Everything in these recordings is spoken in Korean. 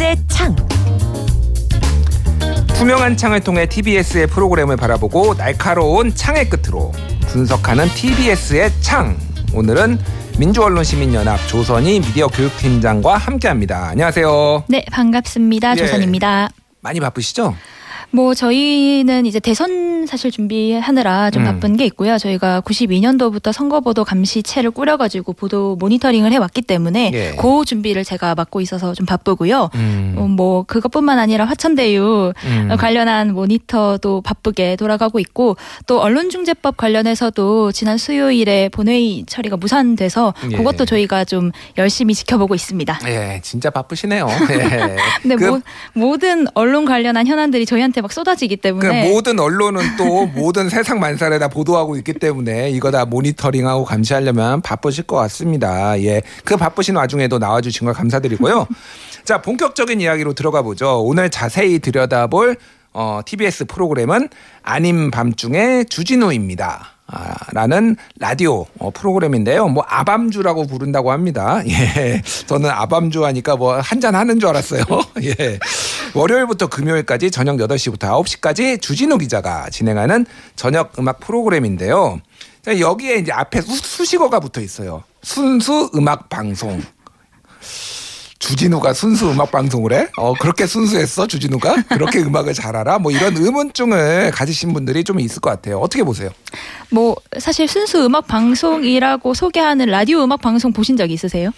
TBS의 창. 투명한 창을 통해 TBS의 프로그램을 바라보고 날카로운 창의 끝으로 분석하는 TBS의 창. 오늘은 민주언론시민연합 조선희 미디어 교육팀장과 함께합니다. 안녕하세요. 네, 반갑습니다. 예. 조선입니다. 많이 바쁘시죠? 뭐 저희는 이제 대선 사실 준비하느라 좀 음. 바쁜 게 있고요. 저희가 92년도부터 선거보도 감시체를 꾸려가지고 보도 모니터링을 해왔기 때문에 예. 그 준비를 제가 맡고 있어서 좀 바쁘고요. 음. 어, 뭐 그것뿐만 아니라 화천대유 음. 관련한 모니터도 바쁘게 돌아가고 있고 또 언론중재법 관련해서도 지난 수요일에 본회의 처리가 무산돼서 예. 그것도 저희가 좀 열심히 지켜보고 있습니다. 예, 진짜 바쁘시네요. 예. 근데 그- 모, 모든 언론 관련한 현안들이 저희한테 막 쏟아지기 그 때문에 모든 언론은 또 모든 세상 만사를 다 보도하고 있기 때문에 이거 다 모니터링하고 감시하려면 바쁘실 것 같습니다. 예. 그 바쁘신 와중에도 나와주신 걸 감사드리고요. 자, 본격적인 이야기로 들어가 보죠. 오늘 자세히 들여다볼 어, TBS 프로그램은 아님 밤중에 주진우입니다. 아, 라는 라디오 어, 프로그램인데요. 뭐 아밤주라고 부른다고 합니다. 예. 저는 아밤주 하니까 뭐 한잔 하는 줄 알았어요. 예. 월요일부터 금요일까지 저녁 8시부터 9시까지 주진우 기자가 진행하는 저녁 음악 프로그램인데요. 자, 여기에 이제 앞에 수, 수식어가 붙어 있어요. 순수 음악 방송. 주진우가 순수 음악 방송을 해? 어 그렇게 순수했어 주진우가? 그렇게 음악을 잘 알아? 뭐 이런 의문증을 가지신 분들이 좀 있을 것 같아요. 어떻게 보세요? 뭐 사실 순수 음악 방송이라고 소개하는 라디오 음악 방송 보신 적 있으세요?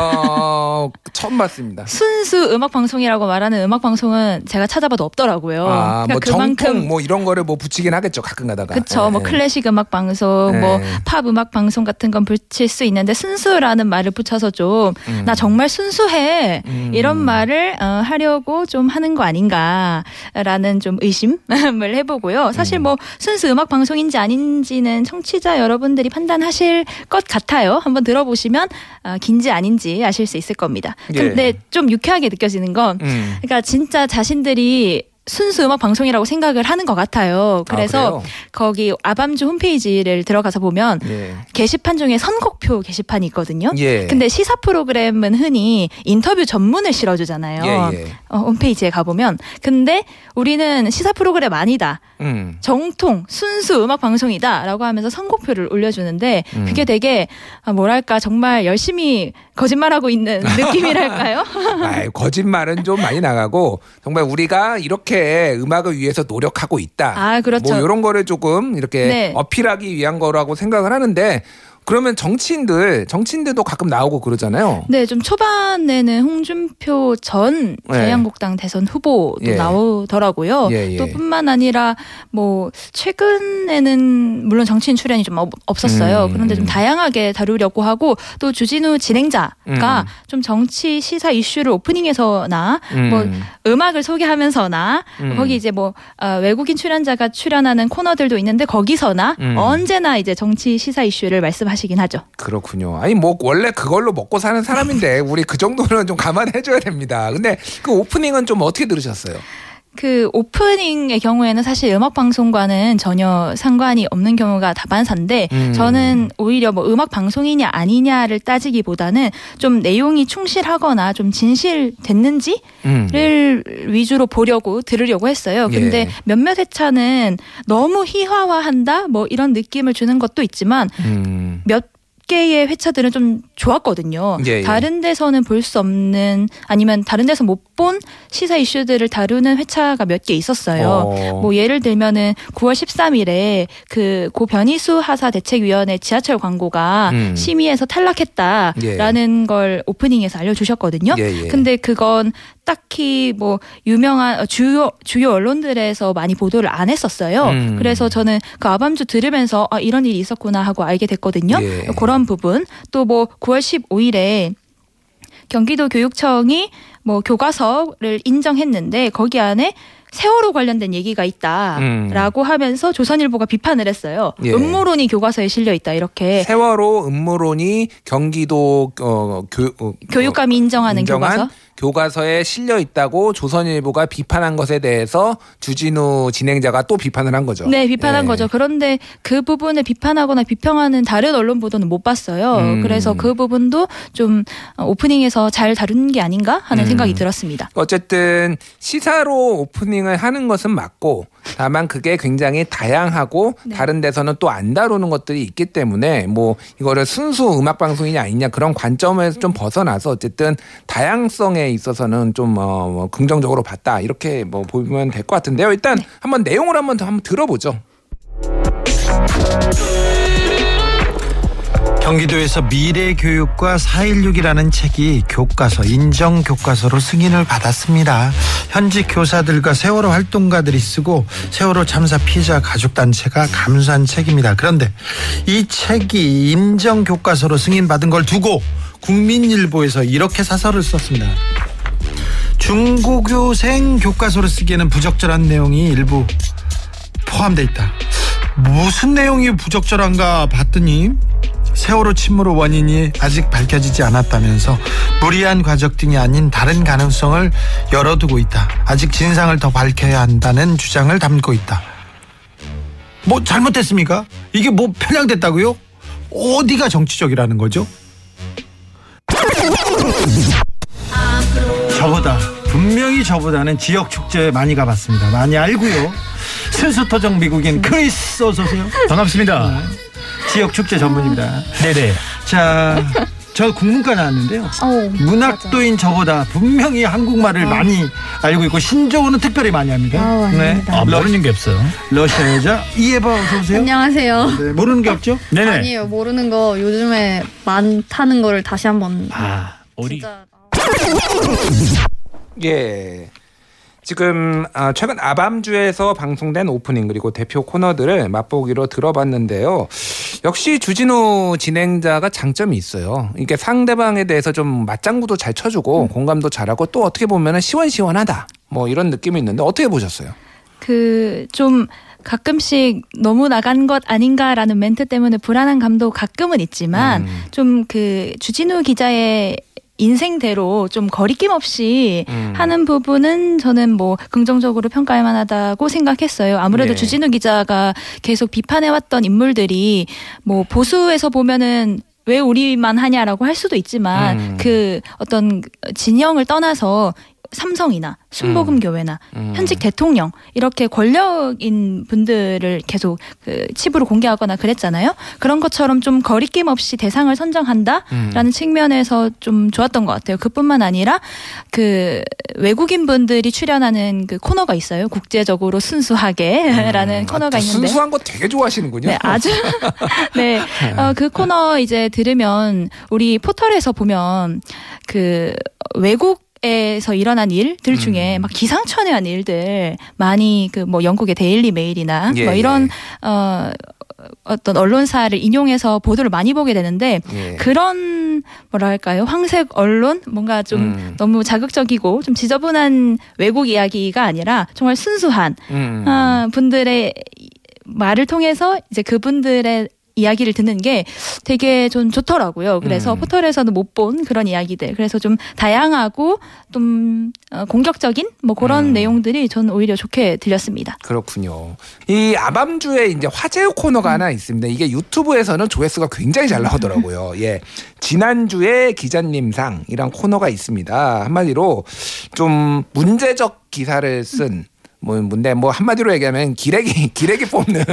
어 처음 봤습니다. 순수 음악 방송이라고 말하는 음악 방송은 제가 찾아봐도 없더라고요. 아, 뭐 그러니까 정통 뭐 이런 거를 뭐 붙이긴 하겠죠 가끔 가다가. 그쵸. 뭐 예. 클래식 음악 방송, 네. 뭐팝 음악 방송 같은 건 붙일 수 있는데 순수라는 말을 붙여서 좀나 음. 정말 순수해 음. 이런 말을 어, 하려고 좀 하는 거 아닌가라는 좀 의심을 해보고요. 사실 음. 뭐 순수 음악 방송인지 아닌지는 청취자 여러분들이 판단하실 것 같아요. 한번 들어보시면 어, 긴지 아닌지 아실 수 있을 겁니다. 예. 근데 좀 유쾌하게 느껴지는 건 음. 그러니까 진짜 자신들이 순수 음악 방송이라고 생각을 하는 것 같아요. 그래서 아, 거기 아밤주 홈페이지를 들어가서 보면? 예. 게시판 중에 선곡표 게시판이 있거든요. 예. 근데 시사 프로그램은 흔히 인터뷰 전문을 실어주잖아요. 예, 예. 어, 홈페이지에 가보면. 근데 우리는 시사 프로그램 아니다. 음. 정통 순수 음악 방송이다라고 하면서 선곡표를 올려주는데 음. 그게 되게 아, 뭐랄까 정말 열심히 거짓말하고 있는 느낌이랄까요? 아이, 거짓말은 좀 많이 나가고 정말 우리가 이렇게 음악을 위해서 노력하고 있다. 아, 그렇죠. 뭐 이런 거를 조금 이렇게 네. 어필하기 위한 거라고 생각을 하는데 그러면 정치인들 정치인들도 가끔 나오고 그러잖아요. 네, 좀 초반에는 홍준표 전 네. 자유한국당 대선 후보도 예. 나오더라고요. 예, 예. 또 뿐만 아니라 뭐 최근에는 물론 정치인 출연이 좀 없- 없었어요. 음, 그런데 좀 음. 다양하게 다루려고 하고 또 주진우 진행자가 음. 좀 정치 시사 이슈를 오프닝에서나 음. 뭐 음악을 소개하면서나 음. 거기 이제 뭐 어, 외국인 출연자가 출연하는 코너들도 있는데 거기서나 음. 언제나 이제 정치 시사 이슈를 말씀 하시긴 하죠. 그렇군요. 아니 뭐 원래 그걸로 먹고 사는 사람인데 우리 그 정도는 좀 감안해 줘야 됩니다. 근데 그 오프닝은 좀 어떻게 들으셨어요? 그 오프닝의 경우에는 사실 음악 방송과는 전혀 상관이 없는 경우가 다반사인데 음. 저는 오히려 뭐 음악 방송이냐 아니냐를 따지기보다는 좀 내용이 충실하거나 좀 진실됐는지를 음. 위주로 보려고 들으려고 했어요. 근데 예. 몇몇 회차는 너무 희화화한다 뭐 이런 느낌을 주는 것도 있지만 음. 몇 개의 회차들은 좀 좋았거든요. 예, 예. 다른 데서는 볼 수 없는 아니면 다른 데서 못 본 시사 이슈들을 다루는 회차가 몇 개 있었어요. 어. 뭐 예를 들면은 9월 13일에 그 고 변희수 하사 대책위원회 지하철 광고가 음. 심의에서 탈락했다라는 걸 오프닝에서 알려주셨거든요. 예, 예. 근데 그건 딱히 뭐 유명한 어, 주요 주요 언론들에서 많이 보도를 안 했었어요. 음. 그래서 저는 그 아밤주 들으면서 아 이런 일이 있었구나 하고 알게 됐거든요. 예. 그런 부분 또 뭐 9월 15일에 경기도 교육청이 뭐 교과서를 인정했는데 거기 안에 세월호 관련된 얘기가 있다라고 하면서 조선일보가 비판을 했어요. 예. 음모론이 교과서에 실려 있다 이렇게 세월호 음모론이 경기도 어, 교, 어, 교육감이 인정하는 인정한 교과서. 교과서에 실려 있다고 조선일보가 비판한 것에 대해서 주진우 진행자가 또 비판을 한 거죠. 네, 비판한 예. 거죠. 그런데 그 부분을 비판하거나 비평하는 다른 언론 보도는 못 봤어요. 음. 그래서 그 부분도 좀 어, 오프닝에서 잘 다룬 게 아닌가 하는 음. 생각이 들었습니다. 어쨌든 시사로 오프닝을 하는 것은 맞고 다만 그게 굉장히 다양하고 네. 다른 데서는 또 안 다루는 것들이 있기 때문에 뭐 이거를 순수 음악 방송이냐 아니냐 그런 관점에서 좀 벗어나서 어쨌든 다양성에 있어서는 좀 어, 뭐 긍정적으로 봤다 이렇게 뭐 보면 될 것 같은데요. 일단 네. 한번 내용을 한번 더 한번 들어보죠. 경기도에서 미래교육과 4.16이라는 책이 교과서, 인정 교과서로 승인을 받았습니다. 현직 교사들과 세월호 활동가들이 쓰고 세월호 참사 피해자 가족단체가 감수한 책입니다. 그런데 이 책이 인정 교과서로 승인받은 걸 두고 국민일보에서 이렇게 사설을 썼습니다. 중고교생 교과서로 쓰기에는 부적절한 내용이 일부 포함돼 있다. 무슨 내용이 부적절한가 봤더니 세월호 침몰의 원인이 아직 밝혀지지 않았다면서 무리한 과적 등이 아닌 다른 가능성을 열어두고 있다. 아직 진상을 더 밝혀야 한다는 주장을 담고 있다. 뭐 잘못됐습니까? 이게 뭐 편향됐다고요? 어디가 정치적이라는 거죠? 저보다 분명히 저보다는 지역 축제 많이 가봤습니다. 많이 알고요. 순수토정 미국인 크리스 어서 오세요. 반갑습니다. 지역 축제 전문입니다. 네네. 자, 저 국문과 나왔는데요. 어, 문학도인 저보다 분명히 한국말을 많이 알고 있고 신조어는 특별히 많이 합니다. 아우, 아닙니다. 아, 모르는 게 없어요. 러시아 여자 이해봐 어서 오세요. 안녕하세요. 네, 모르는 게 없죠? 네네. 아니에요. 모르는 거 요즘에 많다는 거를 다시 한번 아, 우리 진짜 예. 지금 아, 최근 아밤주에서 방송된 오프닝 그리고 대표 코너들을 맛보기로 들어봤는데요. 역시 주진우 진행자가 장점이 있어요. 이게 상대방에 대해서 좀 맞장구도 잘 쳐주고 공감도 잘하고 또 어떻게 보면 시원시원하다. 뭐 이런 느낌이 있는데 어떻게 보셨어요? 그 좀 가끔씩 너무 나간 것 아닌가라는 멘트 때문에 불안한 감도 가끔은 있지만 음. 좀그 주진우 기자의 인생대로 좀 거리낌 없이 음. 하는 부분은 저는 뭐 긍정적으로 평가할 만하다고 생각했어요. 아무래도 예. 주진우 기자가 계속 비판해왔던 인물들이 뭐 보수에서 보면은 왜 우리만 하냐라고 할 수도 있지만 음. 그 어떤 진영을 떠나서 삼성이나 순복음 교회나 음. 현직 대통령 이렇게 권력인 분들을 계속 그 칩으로 공개하거나 그랬잖아요. 그런 것처럼 좀 거리낌 없이 대상을 선정한다라는 음. 측면에서 좀 좋았던 것 같아요. 그뿐만 아니라 그 외국인 분들이 출연하는 그 코너가 있어요. 국제적으로 순수하게라는 음. 코너가 아, 있는데. 순수한 거 되게 좋아하시는군요. 네, 아주 네. 어, 그 코너 이제 들으면 우리 포털에서 보면 그 외국 에서 일어난 일들 중에 음. 막 기상천외한 일들 많이 그 뭐 영국의 데일리 메일이나 예, 뭐 이런 예. 어 어떤 언론사를 인용해서 보도를 많이 보게 되는데 예. 그런 뭐랄까요 황색 언론 뭔가 좀 음. 너무 자극적이고 좀 지저분한 외국 이야기가 아니라 정말 순수한 음. 아, 분들의 이- 말을 통해서 이제 그분들의 이야기를 듣는 게 되게 좀 좋더라고요. 그래서 음. 포털에서는 못 본 그런 이야기들. 그래서 좀 다양하고 좀 어, 공격적인 뭐 그런 음. 내용들이 저는 오히려 좋게 들렸습니다. 그렇군요. 이 아밤주에 이제 화제 코너가 하나 있습니다. 이게 유튜브에서는 조회수가 굉장히 잘 나오더라고요. 예. 지난주에 기자님상 이란 코너가 있습니다. 한마디로 좀 문제적 기사를 쓴 뭐 뭔데 뭐 한마디로 얘기하면 기레기 기레기 뽑는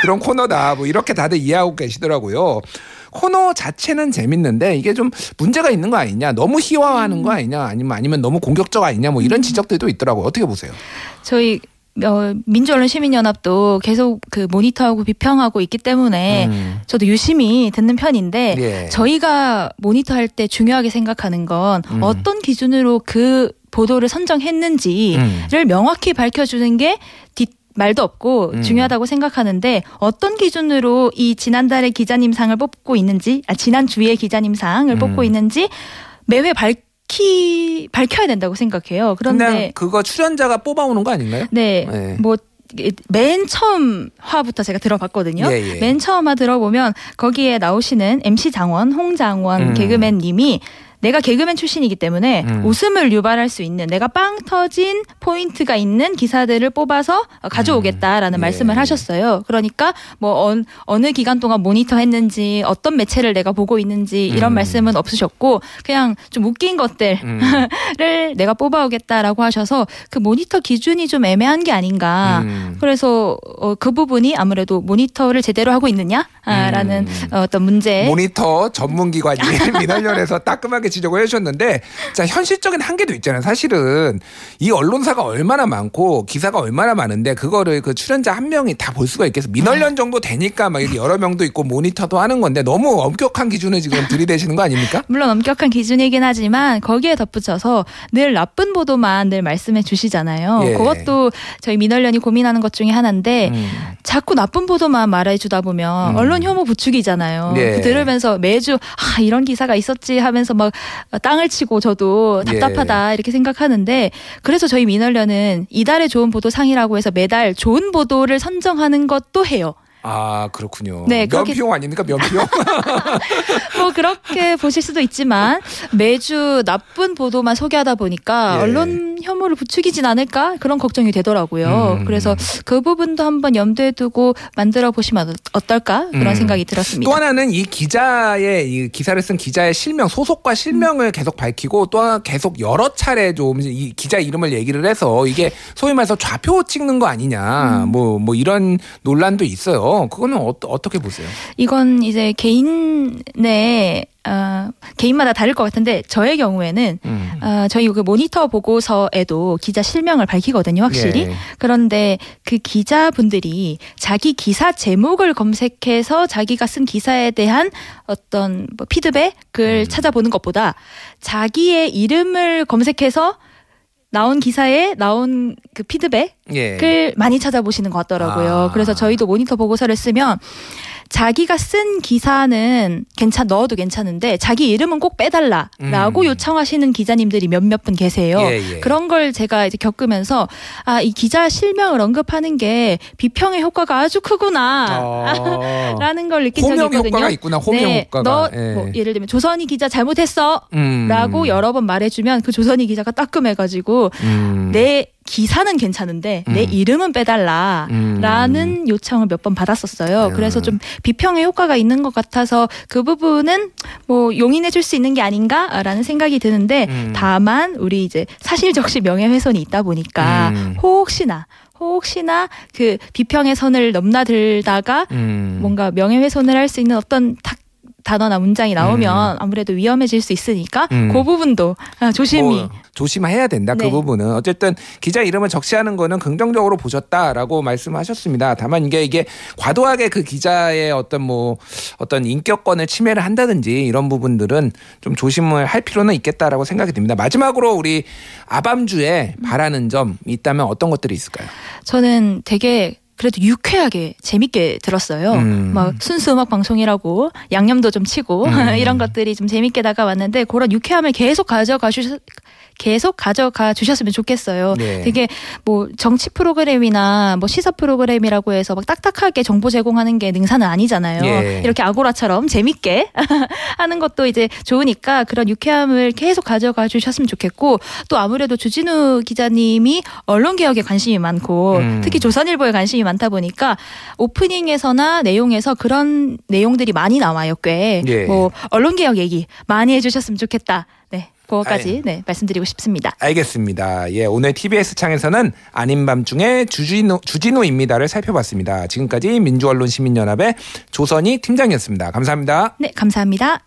그런 코너다. 뭐 이렇게 다들 이해하고 계시더라고요. 코너 자체는 재밌는데 이게 좀 문제가 있는 거 아니냐? 너무 희화화하는 거 아니냐? 아니면 아니면 너무 공격적 아니냐? 뭐 이런 지적들도 있더라고요. 어떻게 보세요? 저희 어, 민주언론 시민연합도 계속 그 모니터하고 비평하고 있기 때문에 음. 저도 유심히 듣는 편인데 예. 저희가 모니터할 때 중요하게 생각하는 건 음. 어떤 기준으로 그 보도를 선정했는지를 음. 명확히 밝혀주는 게 뒷 말도 없고 음. 중요하다고 생각하는데 어떤 기준으로 이 지난달에 기자님상을 뽑고 있는지 아 지난 주에 기자님상을 음. 뽑고 있는지 매회 밝히 밝혀야 된다고 생각해요. 그런데 그거 출연자가 뽑아오는 거 아닌가요? 네, 네. 뭐. 맨 처음 화부터 제가 들어봤거든요. 예, 예. 맨 처음 화 들어보면 거기에 나오시는 MC 장원, 홍 장원 음. 개그맨님이 내가 개그맨 출신이기 때문에 음. 웃음을 유발할 수 있는 내가 빵 터진 포인트가 있는 기사들을 뽑아서 가져오겠다라는 음. 말씀을 예. 하셨어요. 그러니까 뭐 어, 어느 기간 동안 모니터 했는지 어떤 매체를 내가 보고 있는지 이런 음. 말씀은 없으셨고 그냥 좀 웃긴 것들 음. 를 내가 뽑아오겠다라고 하셔서 그 모니터 기준이 좀 애매한 게 아닌가. 음. 그래서 어, 그 부분이 아무래도 모니터를 제대로 하고 있느냐라는 음. 어떤 문제. 모니터 전문 기관이 민원련에서 따끔하게 지적을 해주셨는데 자 현실적인 한계도 있잖아요. 사실은 이 언론사가 얼마나 많고 기사가 얼마나 많은데 그거를 그 출연자 한 명이 다 볼 수가 있겠어. 민원련 정도 되니까 막 이렇게 여러 명도 있고 모니터도 하는 건데 너무 엄격한 기준을 지금 들이대시는 거 아닙니까? 물론 엄격한 기준이긴 하지만 거기에 덧붙여서 늘 나쁜 보도만 늘 말씀해 주시잖아요. 예. 그것도 저희 민원련이 고민하는 것 중에 하나인데 음. 자꾸 나쁜 보도만 말해주다 보면 음. 언론 혐오 부추기잖아요. 예. 그 들으면서 매주 아 이런 기사가 있었지 하면서 막 땅을 치고 저도 답답하다 예. 이렇게 생각하는데 그래서 저희 민원련은 이달의 좋은 보도 상이라고 해서 매달 좋은 보도를 선정하는 것도 해요. 아 그렇군요. 네, 그렇게- 면피용 아닙니까 면피용? 뭐 그렇게 보실 수도 있지만 매주 나쁜 보도만 소개하다 보니까 예. 언론 혐오를 부추기진 않을까 그런 걱정이 되더라고요. 음. 그래서 그 부분도 한번 염두에 두고 만들어 보시면 어떨까 그런 음. 생각이 들었습니다. 또 하나는 이 기자의 이 기사를 쓴 기자의 실명 소속과 실명을 계속 밝히고 또 계속 여러 차례 좀 이 기자 이름을 얘기를 해서 이게 소위 말해서 좌표 찍는 거 아니냐 뭐뭐 이런 논란도 있어요. 그거는 어, 어떻게 보세요? 이건 이제 개인의 어, 개인마다 다를 것 같은데 저의 경우에는 음. 어, 저희 그 모니터 보고서에도 기자 실명을 밝히거든요, 확실히. 예. 그런데 그 기자분들이 자기 기사 제목을 검색해서 자기가 쓴 기사에 대한 어떤 뭐 피드백을 음. 찾아보는 것보다 자기의 이름을 검색해서 나온 기사에 나온 그 피드백을 예. 많이 찾아보시는 것 같더라고요. 아. 그래서 저희도 모니터 보고서를 쓰면 자기가 쓴 기사는 괜찮 넣어도 괜찮은데 자기 이름은 꼭 빼달라라고 음. 요청하시는 기자님들이 몇몇 분 계세요. 예, 예. 그런 걸 제가 이제 겪으면서 아 이 기자 실명을 언급하는 게 비평의 효과가 아주 크구나. 어. 라는 걸 느낀 적이 있거든요. 효과가 있구나. 호명 네, 효과가. 너 예. 뭐 예를 들면 조선이 기자 잘못했어. 음. 라고 여러 번 말해주면 그 조선이 기자가 따끔해가지고 음. 내 기사는 괜찮은데 내 음. 이름은 빼달라. 음. 라는 요청을 몇 번 받았었어요. 음. 그래서 좀 비평의 효과가 있는 것 같아서 그 부분은 뭐 용인해 줄 수 있는 게 아닌가라는 생각이 드는데 음. 다만 우리 이제 사실적시 명예훼손이 있다 보니까 음. 혹시나 혹시나 그 비평의 선을 넘나들다가 음. 뭔가 명예훼손을 할 수 있는 어떤 탁 단어나 문장이 나오면 아무래도 위험해질 수 있으니까 음. 그 부분도 아, 조심히 뭐 조심해야 된다. 그 네. 부분은 어쨌든 기자 이름을 적시하는 거는 긍정적으로 보셨다라고 말씀하셨습니다. 다만 이게 이게 과도하게 그 기자의 어떤 뭐 어떤 인격권을 침해를 한다든지 이런 부분들은 좀 조심을 할 필요는 있겠다라고 생각이 듭니다. 마지막으로 우리 아밤주에 바라는 점 있다면 어떤 것들이 있을까요? 저는 되게 그래도 유쾌하게 재밌게 들었어요. 음. 막 순수 음악 방송이라고 양념도 좀 치고 음. 이런 것들이 좀 재밌게 다가왔는데 그런 유쾌함을 계속 가져가 주셨 계속 가져가 주셨으면 좋겠어요. 네. 되게 뭐 정치 프로그램이나 뭐 시사 프로그램이라고 해서 막 딱딱하게 정보 제공하는 게 능사는 아니잖아요. 예. 이렇게 아고라처럼 재밌게 하는 것도 이제 좋으니까 그런 유쾌함을 계속 가져가 주셨으면 좋겠고 또 아무래도 주진우 기자님이 언론 개혁에 관심이 많고 음. 특히 조선일보에 관심이 많다 보니까 오프닝에서나 내용에서 그런 내용들이 많이 나와요. 꽤 예. 뭐 언론 개혁 얘기 많이 해주셨으면 좋겠다. 네, 그거까지. 네 말씀드리고 싶습니다. 알겠습니다. 예, 오늘 TBS 창에서는 아닌 밤중에 주진우 주진우입니다를 살펴봤습니다. 지금까지 민주언론 시민연합의 조선희 팀장이었습니다. 감사합니다. 네, 감사합니다.